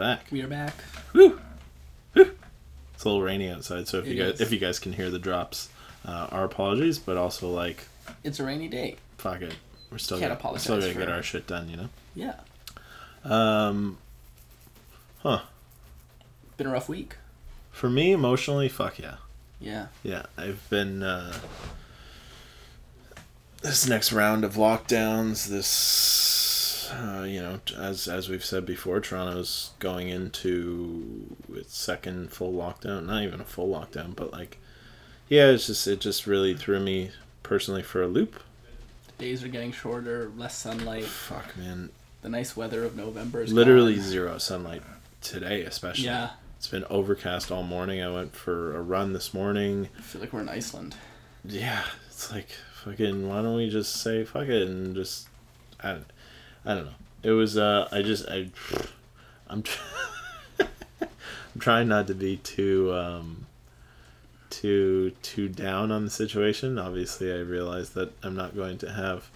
back. We are back. Woo! Woo! It's a little rainy outside, so if It you guys is. if you guys can hear the drops, uh, our apologies, but also like It's a rainy day. fuck it, we're still Can't gonna, we're still apologize gonna get our shit done, you know. Yeah. Um, huh? Been a rough week. For me, emotionally, fuck yeah, Yeah. yeah. I've been uh, this next round of lockdowns. This, uh, you know, as as we've said before, Toronto's going into its second full lockdown. Not even a full lockdown, but like, yeah, it's just it just really threw me personally for a loop. Days are getting shorter, less sunlight. Fuck, man. The nice weather of November is Literally gone. zero sunlight today, especially. Yeah. It's been overcast all morning. I went for a run this morning. I feel like we're in Iceland. Yeah, it's like fucking. Why don't we just say fuck it and just I, don't- I don't know. It was uh I just I I'm tr- I'm trying not to be too um too too down on the situation. Obviously, I realize that I'm not going to have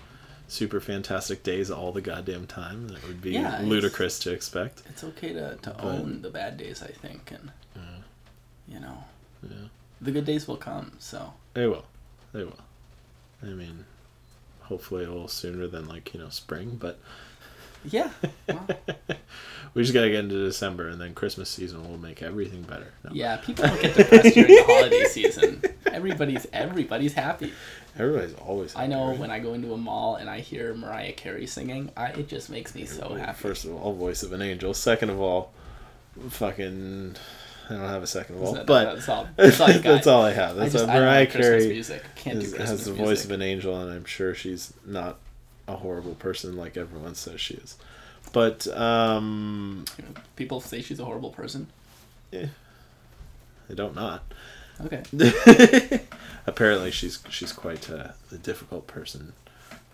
super fantastic days all the goddamn time. That would be Yeah, ludicrous to expect. It's okay to, to But- own the bad days, I think, and Yeah. you know, Yeah. the good days will come. So They will. They will. I mean, hopefully a little sooner than like, you know, spring, but yeah, well, we just gotta get into December and then Christmas season will make everything better. No. yeah. People don't get depressed during the holiday season. Everybody's everybody's happy. Everybody's always I know happy, when I go into a mall and I hear Mariah Carey singing, I, it just makes me so happy. First of all, voice of an angel. Second of all, fucking I don't have a second of all, That- but that's all. That's all, that's all I have. That's just a I don't Mariah Carey is, has the music. voice of an angel, and I'm sure she's not a horrible person like everyone says she is. But um, People say she's a horrible person. I don't not. Okay. Apparently, she's she's quite a, a difficult person,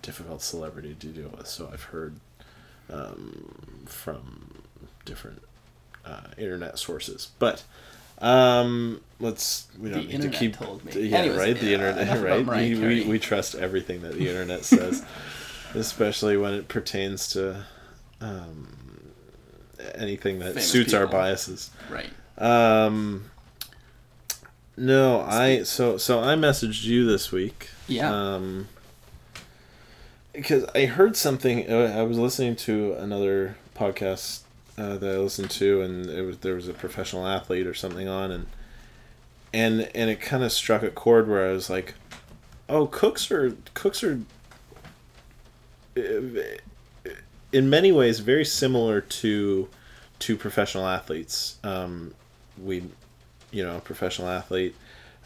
difficult celebrity to deal with. So I've heard um, from different uh, internet sources. But um, let's we The don't need to keep yeah Anyways, right the yeah, internet right we, we we trust everything that the internet says, especially when it pertains to um, anything that Famous suits our biases. Right. Um, no, I so so I messaged you this week. Yeah. Um, because I heard something. Uh, I was listening to another podcast uh, that I listened to, and it was there was a professional athlete or something on, and and and it kind of struck a chord where I was like, "Oh, cooks are cooks are." uh, In many ways, very similar to to professional athletes. Um, we, you know, a professional athlete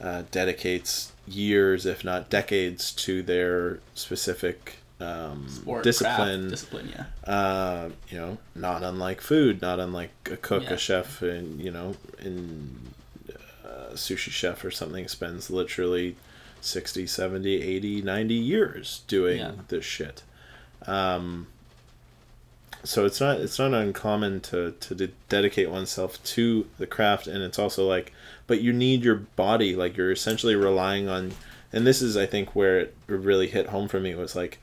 uh, dedicates years, if not decades, to their specific um, Sport, discipline. craft, discipline. Yeah. Uh, you know, not unlike food, not unlike a cook, Yeah. a chef, and you know, in uh, a sushi chef or something spends literally 60, 70, 80, 90 years doing Yeah. this shit. Um, so it's not it's not uncommon to to de- dedicate oneself to the craft and it's also like but you need your body like you're essentially relying on and this is i think where it really hit home for me was like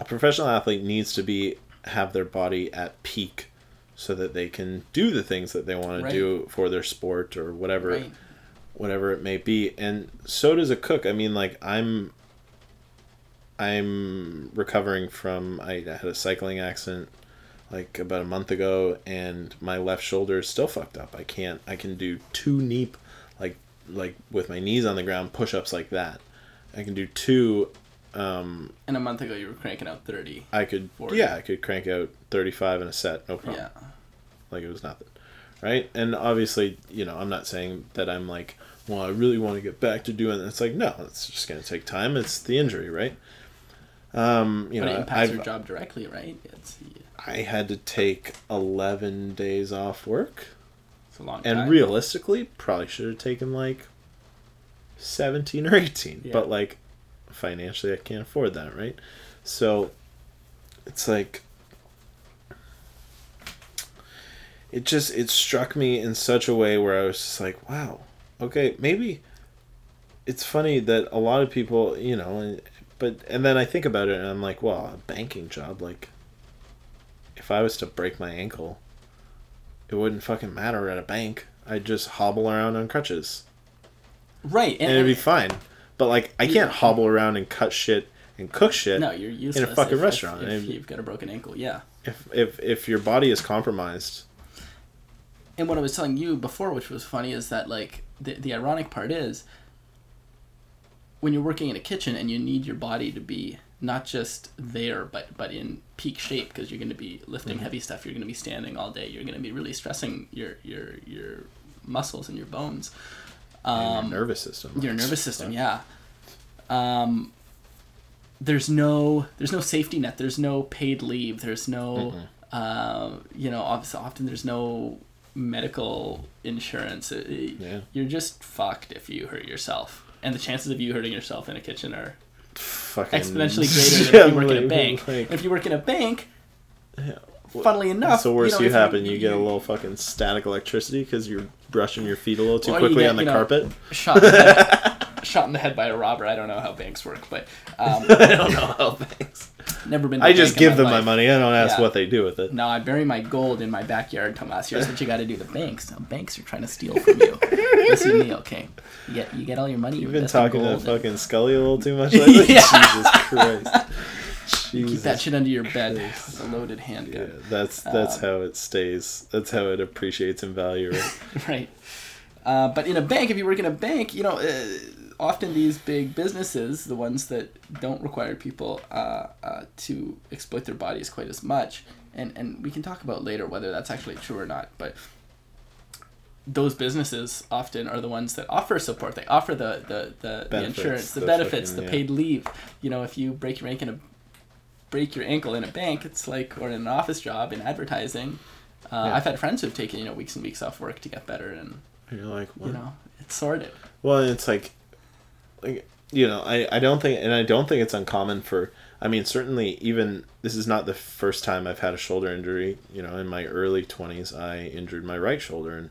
a professional athlete needs to be have their body at peak so that they can do the things that they want to Right. do for their sport or whatever Right. whatever it may be and so does a cook i mean like i'm i'm recovering from i had a cycling accident like about a month ago and my left shoulder is still fucked up i can't i can do two knee like like with my knees on the ground push-ups like that i can do two um And a month ago, you were cranking out thirty. i could Forty. yeah i could crank out 35 in a set no problem Yeah. like it was nothing right and obviously you know i'm not saying that i'm like well i really want to get back to doing that it's like no it's just going to take time it's the injury right um you but know it impacts I've, your job directly, right? It's, i had to take 11 days off work it's a long time. and time. realistically probably should have taken like 17 or 18 Yeah. but like financially i can't afford that right so it's like it just it struck me in such a way where i was just like wow okay maybe it's funny that a lot of people you know but and then i think about it and i'm like well a banking job like if i was to break my ankle it wouldn't fucking matter at a bank. I'd just hobble around on crutches Right, and it'd be fine. But like, I can't hobble around and cut shit and cook shit. no, you're useless in a fucking if, restaurant. If, if And- you've got a broken ankle, yeah. If if if your body is compromised, And what I was telling you before, which was funny, is that like the the ironic part is when you're working in a kitchen and you need your body to be not just there but but in peak shape because you're going to be lifting Mm-hmm. heavy stuff you're going to be standing all day you're going to be really stressing your your your muscles and your bones um, your nervous system. your nervous system yeah. Um there's no there's no safety net. There's no paid leave. There's no uh, you know often, often there's no medical insurance. Uh, Yeah. you're just fucked if you hurt yourself. And the chances of you hurting yourself in a kitchen are Fucking exponentially greater than if you work in a bank. like- if you work in a bank yeah. Funnily enough So worse you, know, you happen, you get a little fucking static electricity because you're brushing your feet a little too quickly get, on the you know, carpet. shot in the head, shot in the head by a robber i don't know how banks work but um, I don't know how banks. never been to I a just bank in give them my money. I don't ask Yeah. what they do with it. No, I bury my gold in my backyard, Tomas. Here's what you got to do. The banks, no, banks are trying to steal from you. Listen to me, okay? You get you get all your money. You've been talking to gold, and fucking Scully a little too much lately. Yeah. Jesus Christ. Keep that shit under your bed. with A loaded handgun. Yeah, that's that's Um, how it stays. That's how it appreciates in value. Right? right. Uh, but in a bank, if you work in a bank, you know, uh, often these big businesses, the ones that don't require people uh, uh, to exploit their bodies quite as much, and, and we can talk about later whether that's actually true or not, but those businesses often are the ones that offer support. They offer the, the, the, the insurance, the, the benefits, fucking- the yeah. paid leave. You know, if you break your ankle in a break your ankle in a bank, it's like or in an office job in advertising. Uh, Yeah. I've had friends who've taken you know weeks and weeks off work to get better, and You're like, you know it's sorted. Well, it's like, like you know, I, I don't think, and I don't think it's uncommon for. I mean, certainly, even this is not the first time I've had a shoulder injury. You know, in my early twenties, I injured my right shoulder, and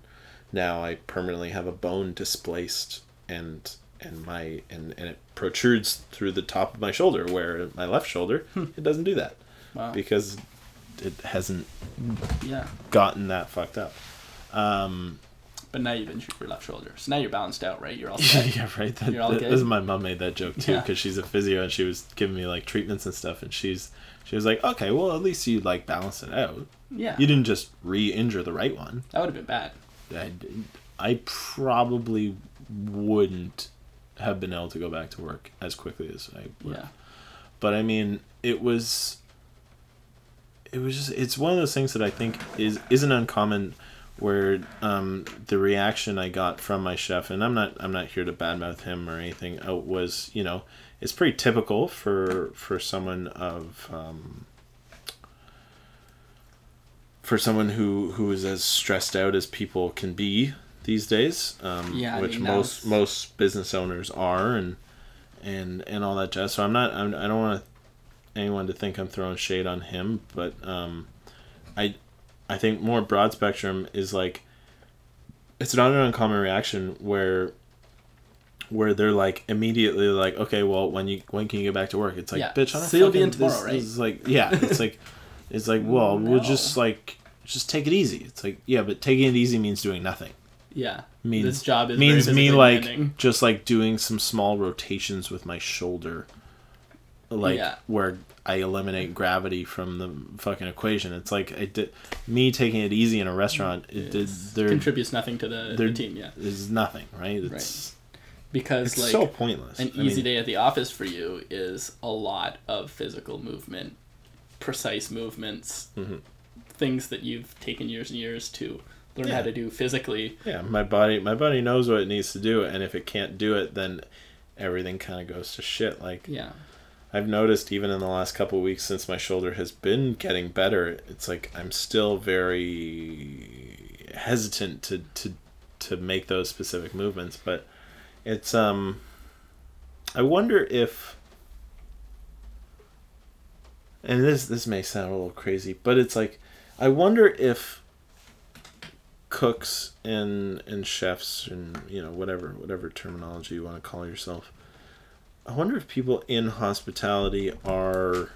now I permanently have a bone displaced, and and my and and it protrudes through the top of my shoulder, where my left shoulder it doesn't do that Wow. because it hasn't Yeah. gotten that fucked up. Um, But now you've injured your left shoulder, so now you're balanced out, right? You're all set. yeah, right. That, You're all that- good? this is my mom made that joke too Yeah. because she's a physio and she was giving me like treatments and stuff, and she's she was like, okay, well at least you like balance it out. yeah. You didn't just re-injure the right one. That would have been bad. I, I probably wouldn't have been able to go back to work as quickly as I would. Yeah. But I mean, it was. It was just. It's one of those things that I think is isn't uncommon, where um, the reaction I got from my chef, and I'm not I'm not here to badmouth him or anything. Uh, was you know, it's pretty typical for for someone of. Um, for someone who, who is as stressed out as people can be these days, um, Yeah, I which mean, most was- most business owners are, and and and all that jazz. So I'm not. I'm, I don't want anyone to think I'm throwing shade on him, but um, I I think more broad spectrum is like it's not an uncommon reaction where where they're like immediately like okay well when you when can you get back to work it's like Yeah. bitch I don't So you'll be fucking- in tomorrow, this- right? this like yeah it's like it's like well we'll just like just take it easy it's like yeah but taking it easy means doing nothing Yeah. means this job is means me like demanding. just like doing some small rotations with my shoulder like Yeah. where I eliminate gravity from the fucking equation it's like I did me taking it easy in a restaurant it did It's- there contributes nothing to the there routine. Yeah. is nothing right it's Because it's like so pointless an I easy mean, day at the office for you is a lot of physical movement, precise movements, Mhm. things that you've taken years and years to learn Yeah. how to do physically. yeah my body my body knows what it needs to do and if it can't do it then everything kind of goes to shit like Yeah. I've noticed even in the last couple of weeks since my shoulder has been getting better, it's like I'm still very hesitant to to to make those specific movements, but it's um I wonder if and this this may sound a little crazy, but it's like I wonder if cooks and and chefs and you know whatever whatever terminology you want to call yourself. I wonder if people in hospitality are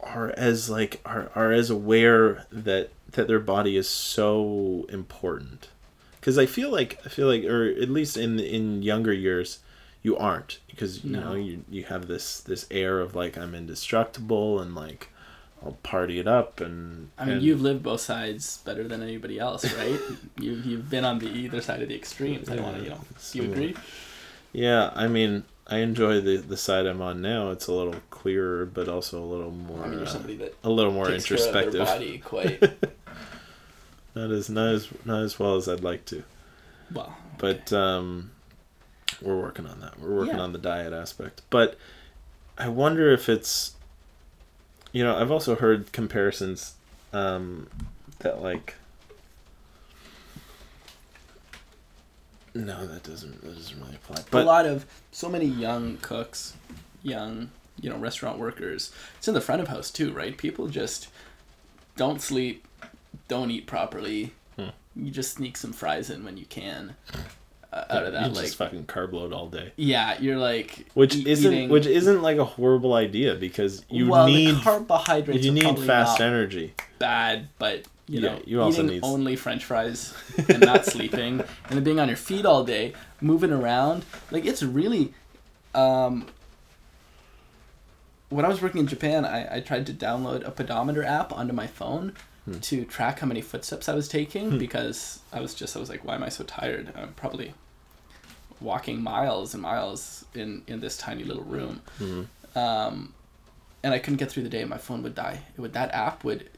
are as like are, are as aware that that their body is so important. Because i feel like i feel like or at least in in younger years you aren't. Because you No. know you you have this this air of like i'm indestructible and like i'll party it up and I mean, and- you've lived both sides better than anybody else, right? you've you've been on the either side of the extremes. I don't want to, you know. You agree? yeah i mean i enjoy the the side i'm on now it's a little clearer but also a little more I mean, you're uh, somebody that a little more takes care of their introspective body quite not as not as not as well as i'd like to well. but um we're working on that we're working Yeah. on the diet aspect but i wonder if it's you know i've also heard comparisons um that like no that doesn't that doesn't really apply But a lot of so many young cooks, young you know restaurant workers. It's in the front of house too, right? People just don't sleep, don't eat properly. Hmm. You just sneak some fries in when you can. Out of that, you like just fucking carb load all day yeah, you're like which eat- isn't eating- which isn't like a horrible idea because you well, need carbohydrates. you need fast energy bad, but you Yeah, know, you also eating need- only French fries and not sleeping, and then being on your feet all day, moving around, like it's really. Um, when I was working in Japan, I, I tried to download a pedometer app onto my phone Hmm. to track how many footsteps I was taking because I was just I was like, why am I so tired? I'm probably walking miles and miles in in this tiny little room. Mhm. Um, and I couldn't get through the day. My phone would die. It would that app would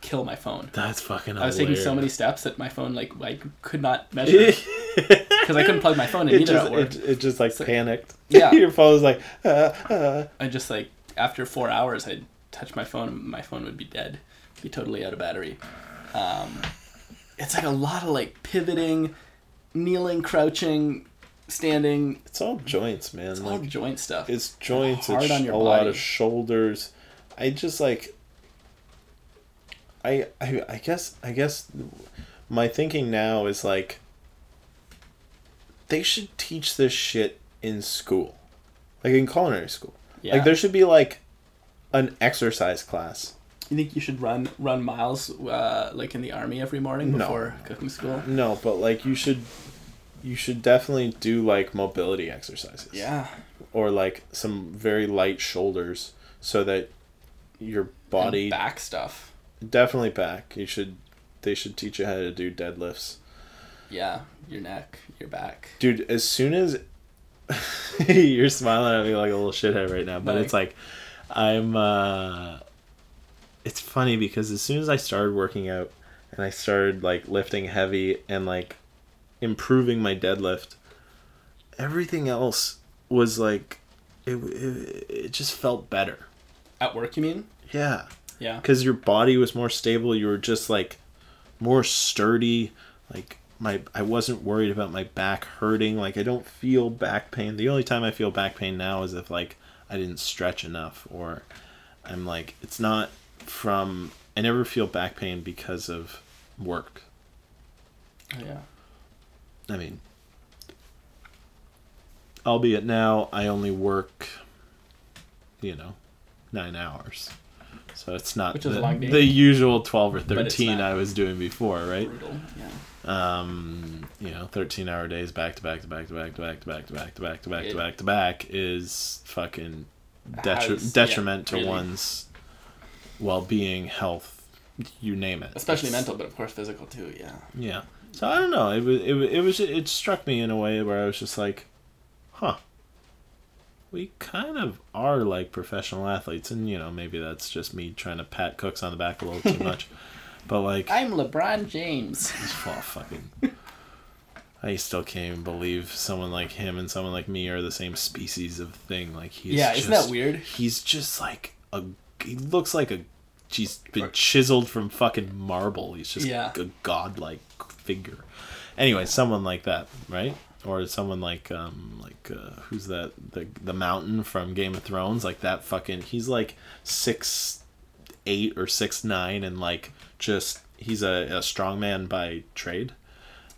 kill my phone. that's fucking I was taking so many steps that my phone like I could not measure because I couldn't plug my phone in it either just, it, it just like So- panicked. Yeah. Your phone was like, uh, uh. I just like after four hours, I'd touch my phone, my phone would be dead, be totally out of battery. Um, it's like a lot of like pivoting, kneeling, crouching, standing. It's all joints, man. It's all joint stuff. it's joints. hard it's on your a lot of shoulders. I just like. I, I I guess I guess my thinking now is like they should teach this shit in school. Like in culinary school. yeah. Like there should be like an exercise class. you think you should run run miles uh, like in the army every morning No. before cooking school? No, but like you should you should definitely do like mobility exercises. Yeah. Or like some very light shoulders so that your body And back stuff. definitely back. You should they should teach you how to do deadlifts. Yeah, your neck, your back. Dude, as soon as you're smiling at me like a little shithead right now, but Like- it's like I'm uh it's funny because as soon as I started working out and I started like lifting heavy and like improving my deadlift, everything else was like it it, it just felt better. At work, you mean? Yeah. Yeah. because your body was more stable you were just like more sturdy like my i wasn't worried about my back hurting like i don't feel back pain the only time i feel back pain now is if like i didn't stretch enough or i'm like it's not from i never feel back pain because of work Yeah. i mean albeit now i only work you know nine hours so it's not the, the usual 12 or 13 i was doing before right Brutal. Yeah. Um you know 13 hour days back to back to back to back to back to back to back to back to back to back to back is fucking detri- Has- yeah, detriment to one's well-being health you name it Especially mental, but of course physical too. Yeah. yeah. So I don't know. It was it, it was it struck me in a way where I was just like, huh. We kind of are like professional athletes, and you know maybe that's just me trying to pat Cooks on the back a little too much, but like, I'm LeBron James. oh, fucking. I still can't even believe someone like him and someone like me are the same species of thing. Like he's Yeah, isn't just- that weird? He's just like a. He looks like a. He's been chiseled from fucking marble. He's just Yeah. a godlike figure. Anyway, someone like that, right? Or someone like um like uh, who's that the the mountain from Game of Thrones like that fucking he's like six eight or six nine and like just he's a, a strong man by trade.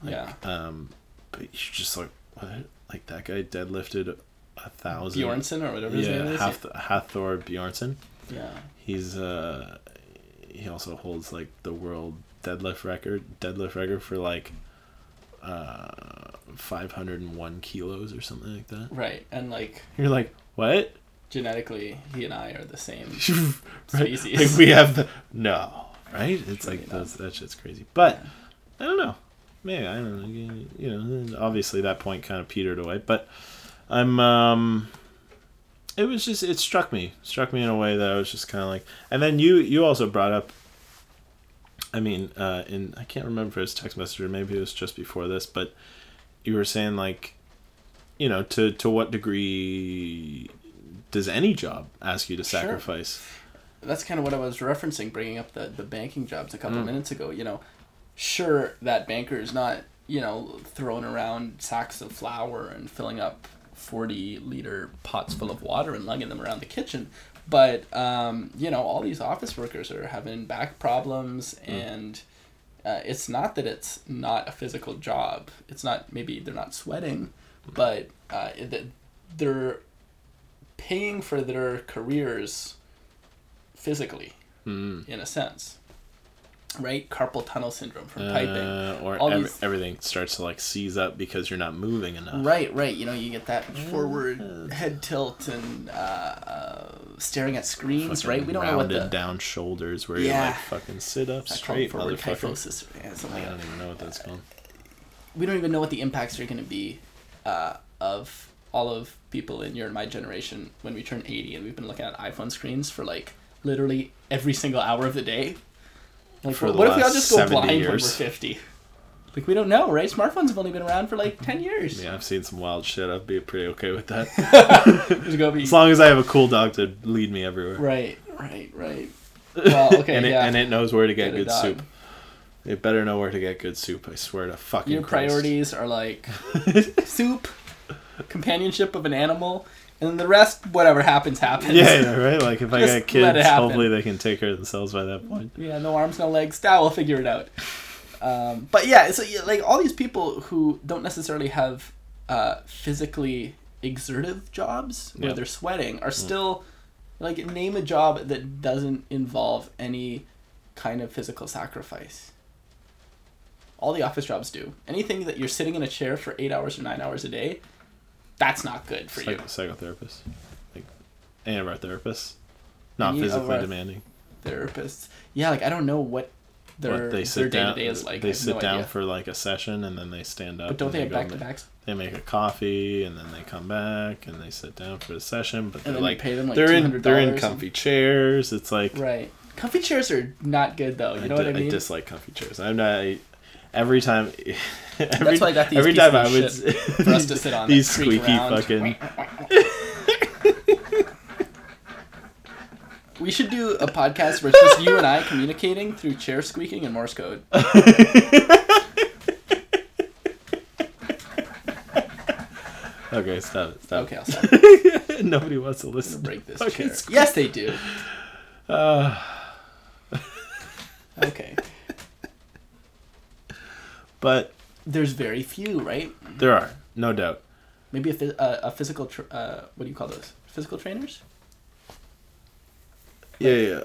yeah. Um, but you're just like, what? Like that guy deadlifted a thousand. Bjornsson or whatever his name is. Hath- Hathor Bjornsson. yeah. He's uh, he also holds like the world deadlift record, deadlift record for like, uh, five hundred and one kilos or something like that. Right. And like You're like, what? Genetically, he and I are the same right? species. Like we have the no, right? It's like Maybe not. that's that shit's crazy. But I don't know. Maybe I don't know. You you know, obviously that point kind of petered away. But I'm um, it was just it struck me struck me in a way that I was just kind of like. And then you you also brought up. I mean, uh, in I can't remember if it was text message or maybe it was just before this, but you were saying like, you know, to to what degree does any job ask you to Sure. sacrifice? that's kind of what I was referencing, bringing up the, the banking jobs a couple Mm. minutes ago. You know, sure, that banker is not, you know, throwing around sacks of flour and filling up 40 liter pots full of water and lugging them around the kitchen. But, um, you know, all these office workers are having back problems, and uh, it's not that it's not a physical job. It's not, maybe they're not sweating, but uh, they're paying for their careers physically Mm. in a sense. Right? Carpal tunnel syndrome from Uh, or All ev- these- everything starts to like seize up because you're not moving enough. right right. You know you get that forward head tilt and uh, uh, staring at screens Fucking right? We don't know what the down shoulders where you like fucking sit up that's straight, forward kyphosis yeah, something I don't even know what that's called. we don't even know what the impacts are going to be uh, of all of people in your and my generation when we turn 80 and we've been looking at iphone screens for like literally every single hour of the day like For what, if we all just go 70 blind when we're 50 like we don't know right smartphones have only been around for like 10 years Yeah, I've seen some wild shit. I'd be pretty okay with that. Be as long as I have a cool dog to lead me everywhere. right right right well okay and, it, yeah and it knows where to get Get good soup. It better know where to get good soup. I swear to fucking your Christ. priorities are like soup companionship of an animal and then the rest whatever happens happens Yeah, yeah, right. Like if I got kids, hopefully they can take care of themselves by that point. Yeah, no arms, no legs. That we'll figure it out. Um, but yeah, so yeah, like all these people who don't necessarily have uh, physically exertive jobs where Yeah. they're sweating are still like name a job that doesn't involve any kind of physical sacrifice. All the office jobs do. Anything that you're sitting in a chair for eight hours or nine hours a day, that's not good for you. Psych- psychotherapist, like any of our therapists, not physically demanding. Therapists, yeah, like I don't know what their What, they their sit day to down. day is like. They sit no down idea. for like a session and then they stand up. But don't and they have back to backs? They make a coffee and then they come back and they sit down for the session. But And they're like pay them like they're in they're in and- comfy chairs. It's like Right. Comfy chairs are not good though. You I know what I mean? I dislike comfy chairs. I'm not. I, every time. Every, why I got these every time I would for us to sit on. these squeaky around. fucking We should do a podcast where it's just you and I communicating through chair squeaking and Morse code. okay stop it stop Okay, I'll stop. it. nobody wants to listen Break this Okay, chair. Yes, they do. uh, Okay. But There's very few, right? there are no doubt Maybe a, uh, a physical. Tr- uh, what do you call those? Physical trainers? yeah yeah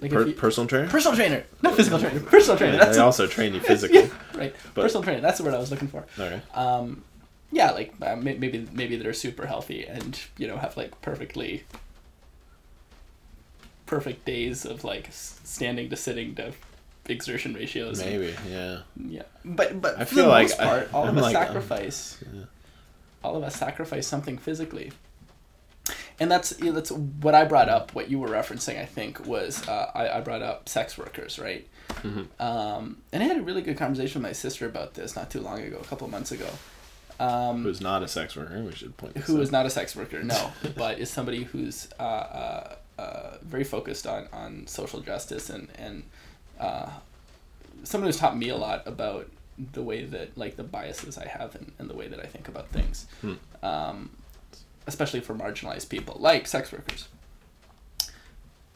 Like per- you- personal trainer personal trainer, not physical trainer. Personal trainer. yeah, That's they also train you physically right. but- personal trainer. That's the word I was looking for. okay um, yeah, like uh, maybe maybe they're super healthy and you know have like perfectly perfect days of like standing to sitting to exertion ratios. and- maybe yeah yeah, but but I for feel the like most I- part, all I'm of us like, um, sacrifice. yeah. All of us sacrifice something physically. And that's yeah, that's what I brought up. What you were referencing, I think, was uh, I, I brought up sex workers, right? Mhm. Um, and I had a really good conversation with my sister about this not too long ago, a couple of months ago. Um, who's not a sex worker we should point who out. is not a sex worker, no, but is somebody who's uh, uh, uh, very focused on, on social justice and and uh, someone who's taught me a lot about the way that like the biases I have and, and the way that I think about things, Hmm. um, especially for marginalized people like sex workers.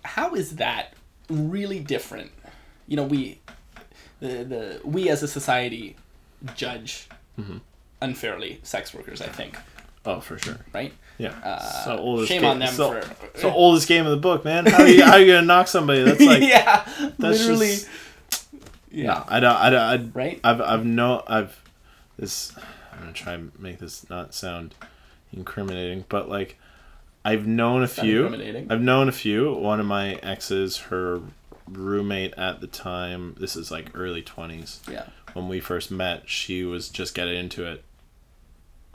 How is that really different? You know, we the the we as a society judge Mhm. unfairly sex workers. I think Oh, for sure. right? Yeah. Uh, so oldest shame game, on them so, for so oldest game of the book, man. How are you, how are you gonna knock somebody? That's like yeah, that's literally. just- yeah, no. I don't. I don't. I, right. I've I've no I've this I'm gonna try and make this not sound incriminating, but like I've known a It's few. I've known a few. One of my exes, her roommate at the time, this is like early twenties. Yeah, When we first met, she was just getting into it,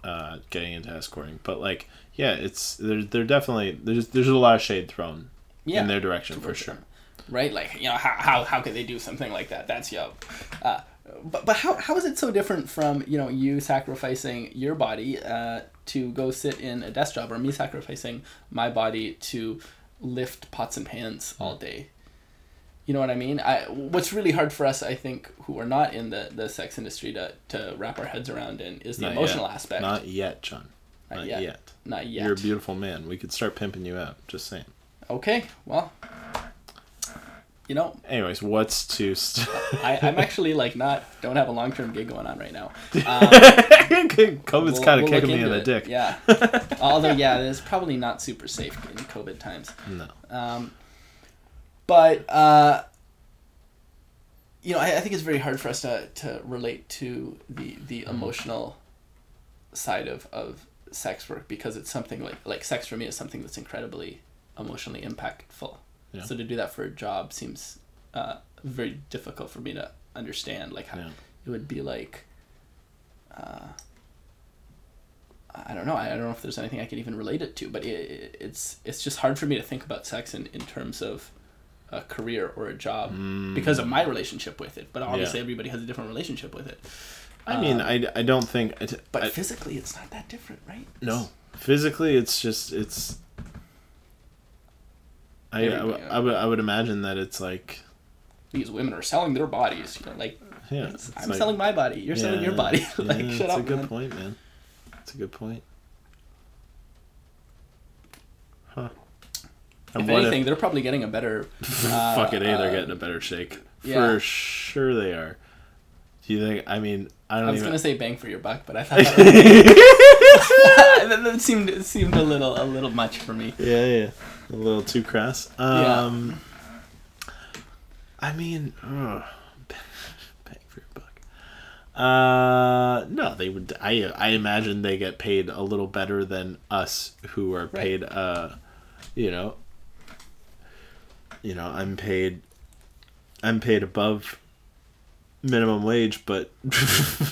uh, getting into escorting. But like, yeah, it's there. They're definitely there's there's a lot of shade thrown yeah, in their direction for sure. right? Like you know how how how could they do something like that? That's yo. Uh, but but how how is it so different from you know you sacrificing your body uh, to go sit in a desk job or me sacrificing my body to lift pots and pans all day? You know what I mean? I what's really hard for us, I think, who are not in the, the sex industry to, to wrap our heads around in is the Not emotional yet. aspect. Not yet, John. Not Not, yet. yet. Not yet. You're a beautiful man. We could start pimping you out. Just saying. Okay, well, you know, Anyways, what's to st- I, I'm actually like not don't have a long term gig going on right now. Um, COVID's we'll- kind of we'll kicking me in the it. dick. Yeah. Although yeah, it's probably not super safe in COVID times. No. Um, but uh, you know, I, I think it's very hard for us to, to relate to the the Mm-hmm. emotional side of, of sex work because it's something like like sex for me is something that's incredibly emotionally impactful. Yeah. So to do that for a job seems uh, very difficult for me to understand. Like how Yeah. it would be like. Uh, I don't know. I don't know if there's anything I can even relate it to, but it, it's it's just hard for me to think about sex in, in terms of a career or a job because of my relationship with it. But obviously, Mm. Yeah. everybody has a different relationship with it. I mean, Um, I, I don't think. I, But I- physically, it's not that different, right? no. Physically, it's just it's. I, I, would I would imagine that it's like These women are selling their bodies. You know, like yeah. it's- it's I'm like- selling my body. You're selling your body. like yeah, shut that's up, a good man. point, man. That's a good point. And If anything, they're probably getting a better. Uh, Fuck it, A, they're uh, getting a better shake. yeah. For sure they are. Do you think, I mean, I don't I was even. gonna say bang for your buck, but I thought that, that, that seemed it seemed a little a little much for me. yeah, yeah. A little too crass. Um, I mean, ugh, bang for your buck. Uh, no, they would. I I imagine they get paid a little better than us, who are paid. Uh, you know. You know, I'm paid. I'm paid above minimum wage, but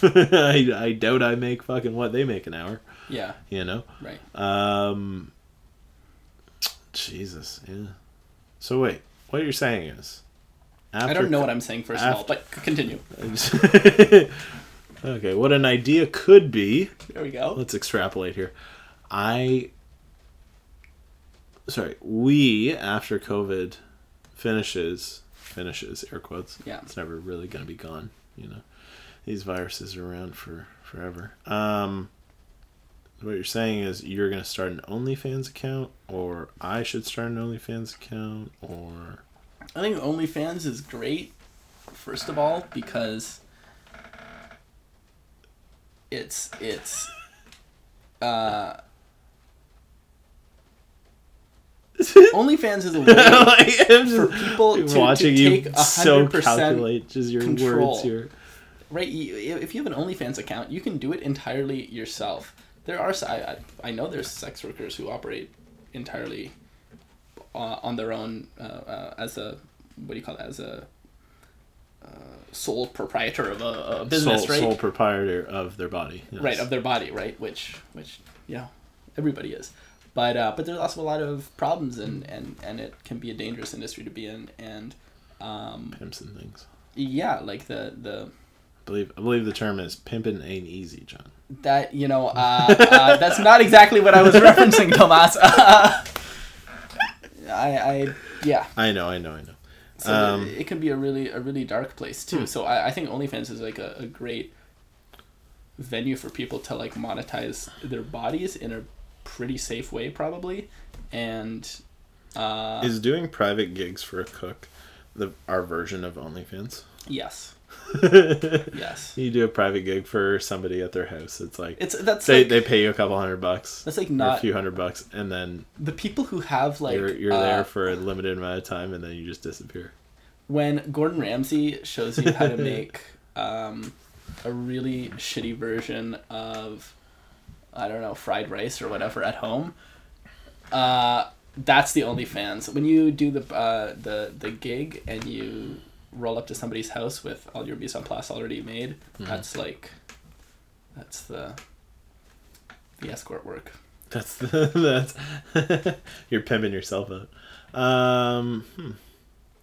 I I doubt I make fucking what they make an hour. Yeah, You know. right. Um. Jesus, yeah. So wait, what you're saying is, I don't know what I'm saying first of all, but continue. okay, what an idea could be. There we go. Let's extrapolate here. I. Sorry, we after COVID finishes finishes air quotes. Yeah. it's never really gonna be gone. You know, these viruses are around for forever. Um, what you're saying is you're gonna start an OnlyFans account, or I should start an OnlyFans account, or I think OnlyFans is great, first of all, because it's it's uh OnlyFans is a way like, for people to, to watching you take so 100% calculate just your control. words here. right if you have an OnlyFans account you can do it entirely yourself there are I, I know there's sex workers who operate entirely uh, on their own uh, uh, as a what do you call it as a uh, sole proprietor of a, a business sole, right sole proprietor of their body. yes. right of their body right which which yeah, everybody is but uh, but there's also a lot of problems and and and it can be a dangerous industry to be in and um, pimps and things. yeah like the the I believe I believe the term is pimping ain't easy, John. that you know uh, uh, that's not exactly what I was referencing, Tomas. Uh, I, I yeah. I know, I know, I know. So Um, Hmm. it can be a really a really dark place too. So I, I think OnlyFans is like a, a great venue for people to like monetize their bodies in a pretty safe way probably, and uh, Is doing private gigs for a cook the our version of OnlyFans? Yes. Yes. you do a private gig for somebody at their house. It's like It's that's they like they pay you a couple hundred bucks. that's like or a few hundred bucks, and then the people who have like you're you're uh, there for a limited amount of time, and then you just disappear. when Gordon Ramsay shows you how to make um, a really shitty version of I don't know fried rice or whatever at home. Uh, that's the OnlyFans. When you do the uh, the the gig and you roll up to somebody's house with all your mise en place already made, that's like that's the the escort work. That's the, that's you're pimping yourself out. Um, hmm.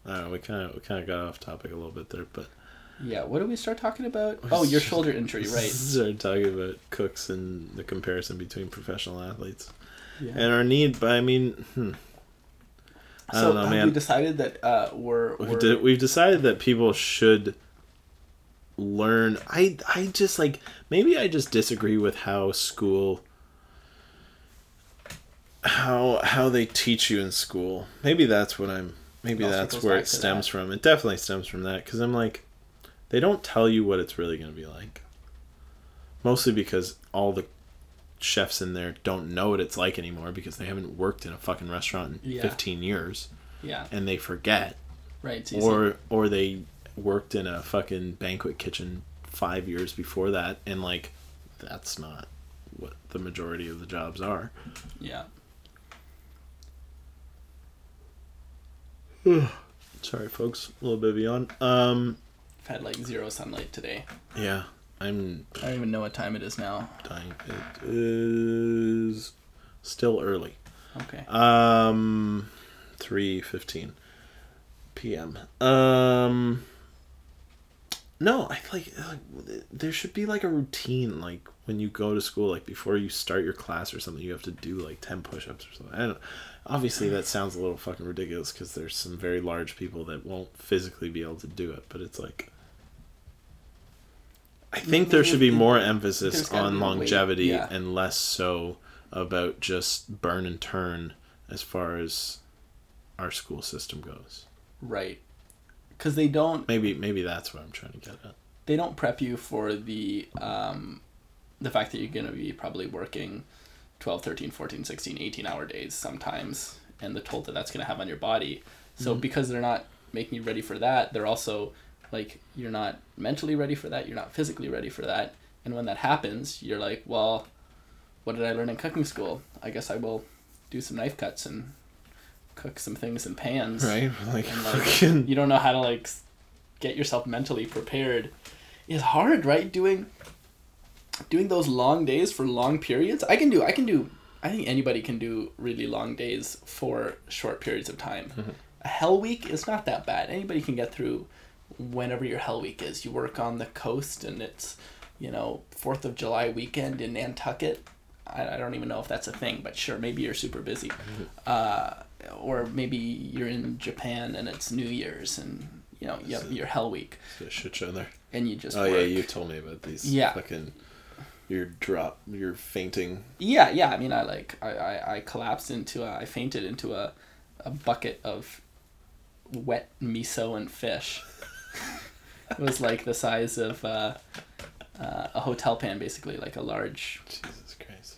I don't know. We kind of we kind of got off topic a little bit there, but Yeah, what do we start talking about? Oh, your shoulder injury, right? Started talking about cooks and the comparison between professional athletes Yeah. and our need. But I mean, hmm. I so don't know, man. we decided that uh, we're, We've, we're de- we've decided that people should learn. I I just like maybe I just disagree with how school how how they teach you in school. Maybe that's what I'm. Maybe that's where it stems that. from. It definitely stems from that because I'm like, they don't tell you what it's really going to be like. Mostly because all the chefs in there don't know what it's like anymore because they haven't worked in a fucking restaurant in Yeah. 15 years. Yeah. And they forget. Right or or they worked in a fucking banquet kitchen five years before that and like that's not what the majority of the jobs are. Yeah. Sorry folks. A little bit beyond. Um I've had like zero sunlight today. yeah i'm I don't even know what time it is now. dying it is still early Okay. um 3:15 p.m um no i like, like there should be like a routine like when you go to school like before you start your class or something you have to do like 10 push-ups or something i don't obviously that sounds a little fucking ridiculous because there's some very large people that won't physically be able to do it but it's like i think there should be more emphasis on be a way- longevity yeah. and less so about just burn and turn as far as our school system goes. Right. Because they don't maybe maybe that's what i'm trying to get at. they don't prep you for the um, the fact that you're going to be probably working 12 13 14 16 18 hour days sometimes and the toll that that's going to have on your body. So because they're not making you ready for that they're also like you're not mentally ready for that you're not physically ready for that and when that happens you're like well what did i learn in cooking school? I guess i will do some knife cuts and cook some things in pans. Right? Like and like fucking you don't know how to like get yourself mentally prepared. It's hard right? Doing doing those long days for long periods. I can do i can do i think anybody can do really long days for short periods of time. Mm-hmm. A hell week is not that bad. Anybody can get through whenever your hell week is. You work on the coast and it's you know fourth of july weekend in nantucket. I, I don't even know if that's a thing but sure maybe you're super busy. Uh, or maybe you're in japan and it's new year's and you know you have your hell week. It's a shit show there. And you just oh yeah you told me about these Yeah. fucking your drop you're fainting. Yeah, yeah. I mean, I like I, I, I collapsed into a, I fainted into a, a bucket of wet miso and fish. It was like the size of uh, uh, a hotel pan, basically, like a large jesus christ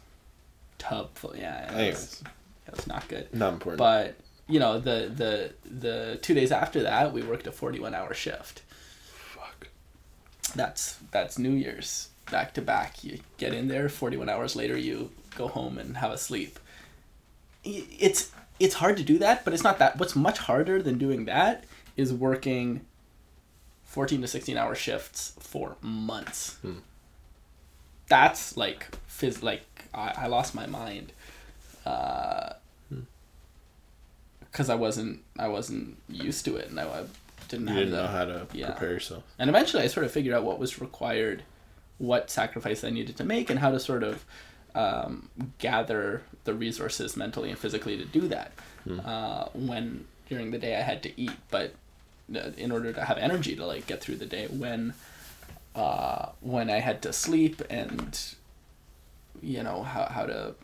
tub. Full, yeah, it was, it was not good. not important But you know, the the the two days after that, we worked a forty one hour shift. fuck That's that's New Year's back to back. You get in there, forty one hours later, you go home and have a sleep. It's it's hard to do that, but it's not that. What's much harder than doing that is working fourteen to sixteen hour shifts for months. Hmm. That's like phys- like I, I lost my mind. Uh, because I wasn't I wasn't used to it and I, I didn't you have didn't know how to yeah. prepare yourself and eventually I sort of figured out what was required, what sacrifice I needed to make, and how to sort of um, gather the resources mentally and physically to do that. Uh, when during the day I had to eat, but in order to have energy to like get through the day, when uh, when I had to sleep and you know how how to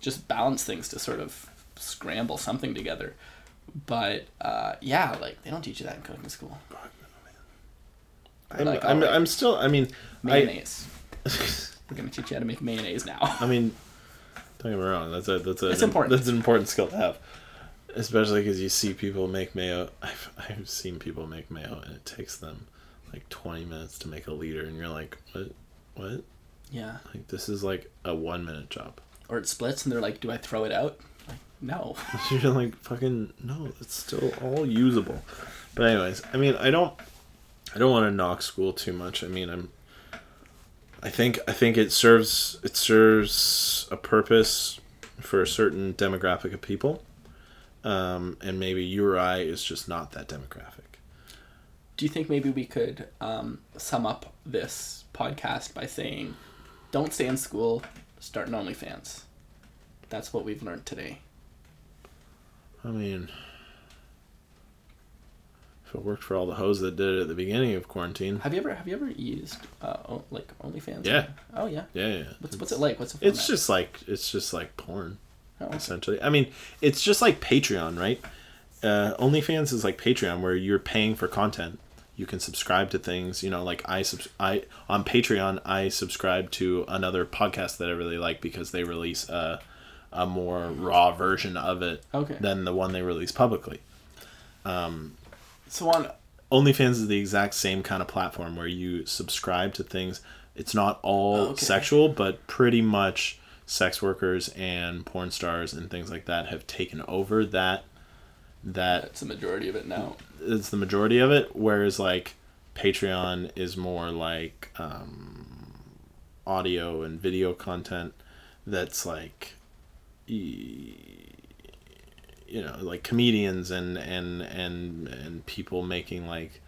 just balance things to sort of scramble something together. But uh, yeah, like they don't teach you that in cooking school. I'm, like, I'm, alright. I'm still. I mean, mayonnaise. I. We're gonna teach you how to make mayonnaise now. I mean, don't get me wrong. That's a that's a It's important. That's an important skill to have, especially because you see people make mayo. I've I've seen people make mayo, and it takes them like twenty minutes to make a liter, and you're like, what, what? Yeah. Like this is like a one minute job. Or it splits, and they're like, "Do I throw it out?" Like, no. you're like fucking no. It's still all usable. But anyways, I mean, I don't, I don't want to knock school too much. I mean, I'm. I think I think it serves it serves a purpose for a certain demographic of people, um, and maybe you or I is just not that demographic. Do you think maybe we could um, sum up this podcast by saying, "Don't stay in school, start an OnlyFans." That's what we've learned today. I mean, if it worked for all the hoes that did it at the beginning of quarantine, Have you ever have you ever used uh, like OnlyFans? Yeah. Oh yeah. yeah, yeah. What's what's it like? What's format? It's just like it's just like porn. Oh, essentially. I mean, it's just like Patreon, right? Uh, OnlyFans is like Patreon, where you're paying for content. You can subscribe to things. You know, like I subs- I on Patreon, I subscribe to another podcast that I really like because they release a, a more raw version of it Okay. than the one they release publicly. So on OnlyFans is the exact same kind of platform where you subscribe to things. It's not all Okay. sexual, but pretty much sex workers and porn stars and things like that have taken over that that that's the majority of it now. it's the majority of it whereas like patreon is more like um, audio and video content that's like you know like comedians and and and and people making like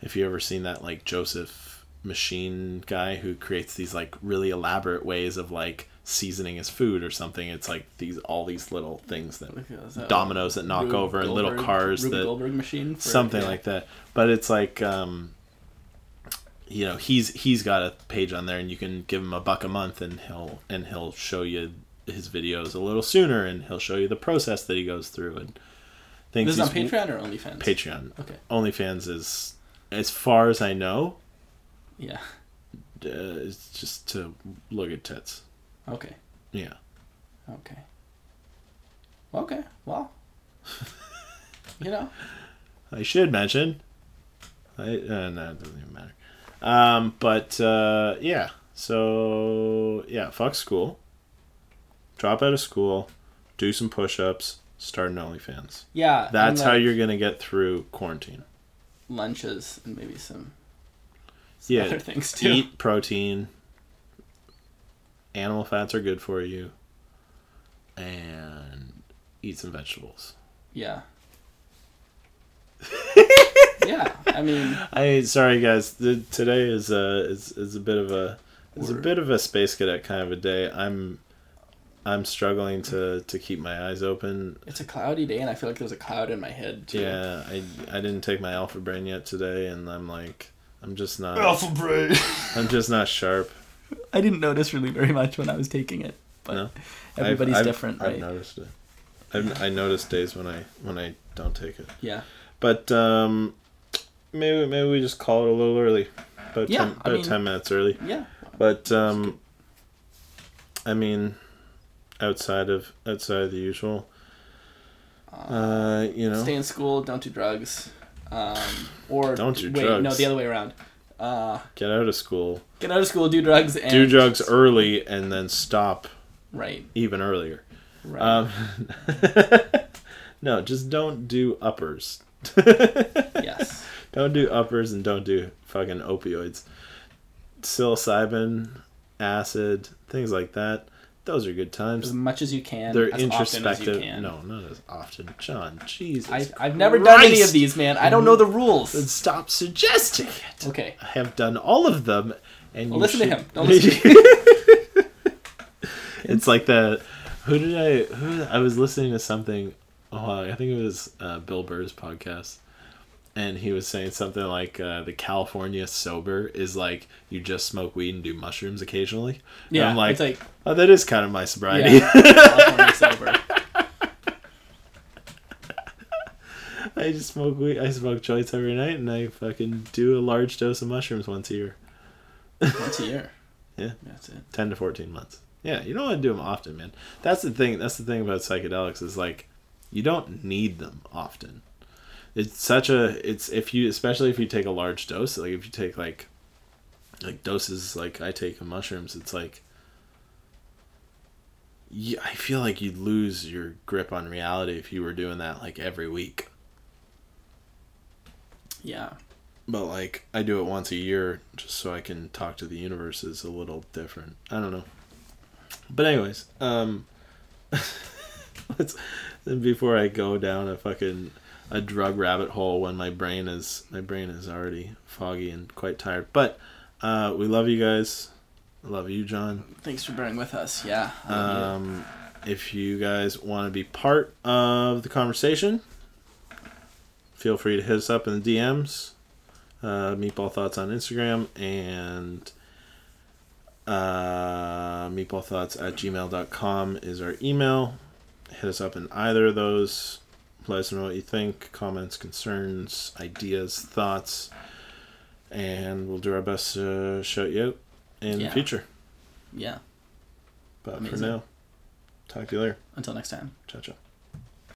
if you ever seen that like joseph machine guy who creates these like really elaborate ways of like seasoning his food or something it's like these all these little things that that dominoes that knock Rube over and little cars Rube that Goldberg machine. for- something yeah. like that but it's like um you know he's he's got a page on there and you can give him a buck a month and he'll and he'll show you his videos a little sooner and he'll show you the process that he goes through and things This is on Patreon or OnlyFans? patreon Okay. onlyfans is as far as i know Yeah. uh, it's just to look at tits Okay. yeah Okay. Okay. Well. you know. I should mention. I uh, no, it doesn't even matter. Um, but uh, yeah, so yeah, fuck school. Drop out of school, do some push-ups, start an OnlyFans. Yeah. That's and, how you're gonna get through quarantine. lunches and maybe some, some Yeah, other things too. Eat protein. Animal fats are good for you. And eat some vegetables. Yeah. yeah. I mean, I sorry guys. The, today is a is, is a bit of a is a bit of a space cadet kind of a day. I'm I'm struggling to to keep my eyes open. it's a cloudy day, and I feel like there's a cloud in my head too. Yeah, I I didn't take my alpha brain yet today, and I'm like I'm just not Alpha brain. I'm just not sharp. I didn't notice really very much when I was taking it, but No? everybody's I've- I've- different, I've noticed it. I've, I noticed days when I when I don't take it. Yeah. But um, maybe maybe we just call it a little early. About Yeah, ten, I about mean- ten minutes early. Yeah. But um, I mean, outside of outside of the usual, uh, you know, Stay in school. Don't do drugs. Um, or Don't do wait, no, the other way around. Uh, get out of school, get out of school, do drugs, and do drugs early, and then stop Right. even earlier. Right. Um, no, just don't do uppers. yes. Don't do uppers and don't do fucking opioids. Psilocybin, acid, things like that. Those are good times. As much as you can. They're as often as you introspective. can. No, not as often. John, Jesus. I, I've never done any of these, man. I don't know the Then rules. stop suggesting it. Okay. I have done all of them, and Well, listen to him. Don't listen to it's like the who did I who I was listening to something. Oh, I think it was uh, Bill Burr's podcast, and he was saying something like uh, the California sober is like you just smoke weed and do mushrooms occasionally. And Yeah. I'm like, it's like oh, that is kind of my sobriety. yeah. California sober. I I just smoke weed. I smoke joints every night, and I fucking do a large dose of mushrooms once a year. Once a year. Yeah. That's it. ten to fourteen months. Yeah, you don't want to do them often, man. That's the thing. That's the thing about psychedelics is like, you don't need them often. It's such a. It's if you, especially if you take a large dose. Like if you take like, like doses like I take of mushrooms, it's like. Yeah, I feel like you'd lose your grip on reality if you were doing that like every week. Yeah. But like I do it once a year just so I can talk to the universe is a little different. I don't know. But anyways, um let's before I go down a fucking a drug rabbit hole when my brain is my brain is already foggy and quite tired. But uh we love you guys. I love you, John. Thanks for bearing with us. Yeah. Love you. Um if you guys want to be part of the conversation, feel free to hit us up in the DMs. Uh, Meatball Thoughts on Instagram and uh, meatballthoughts at gmail.com is our email. Hit us up in either of those. Let us know what you think, comments, concerns, ideas, thoughts, and we'll do our best to shout you out in Yeah. the future. yeah. But for now, talk to you later. Until next time. Ciao, ciao.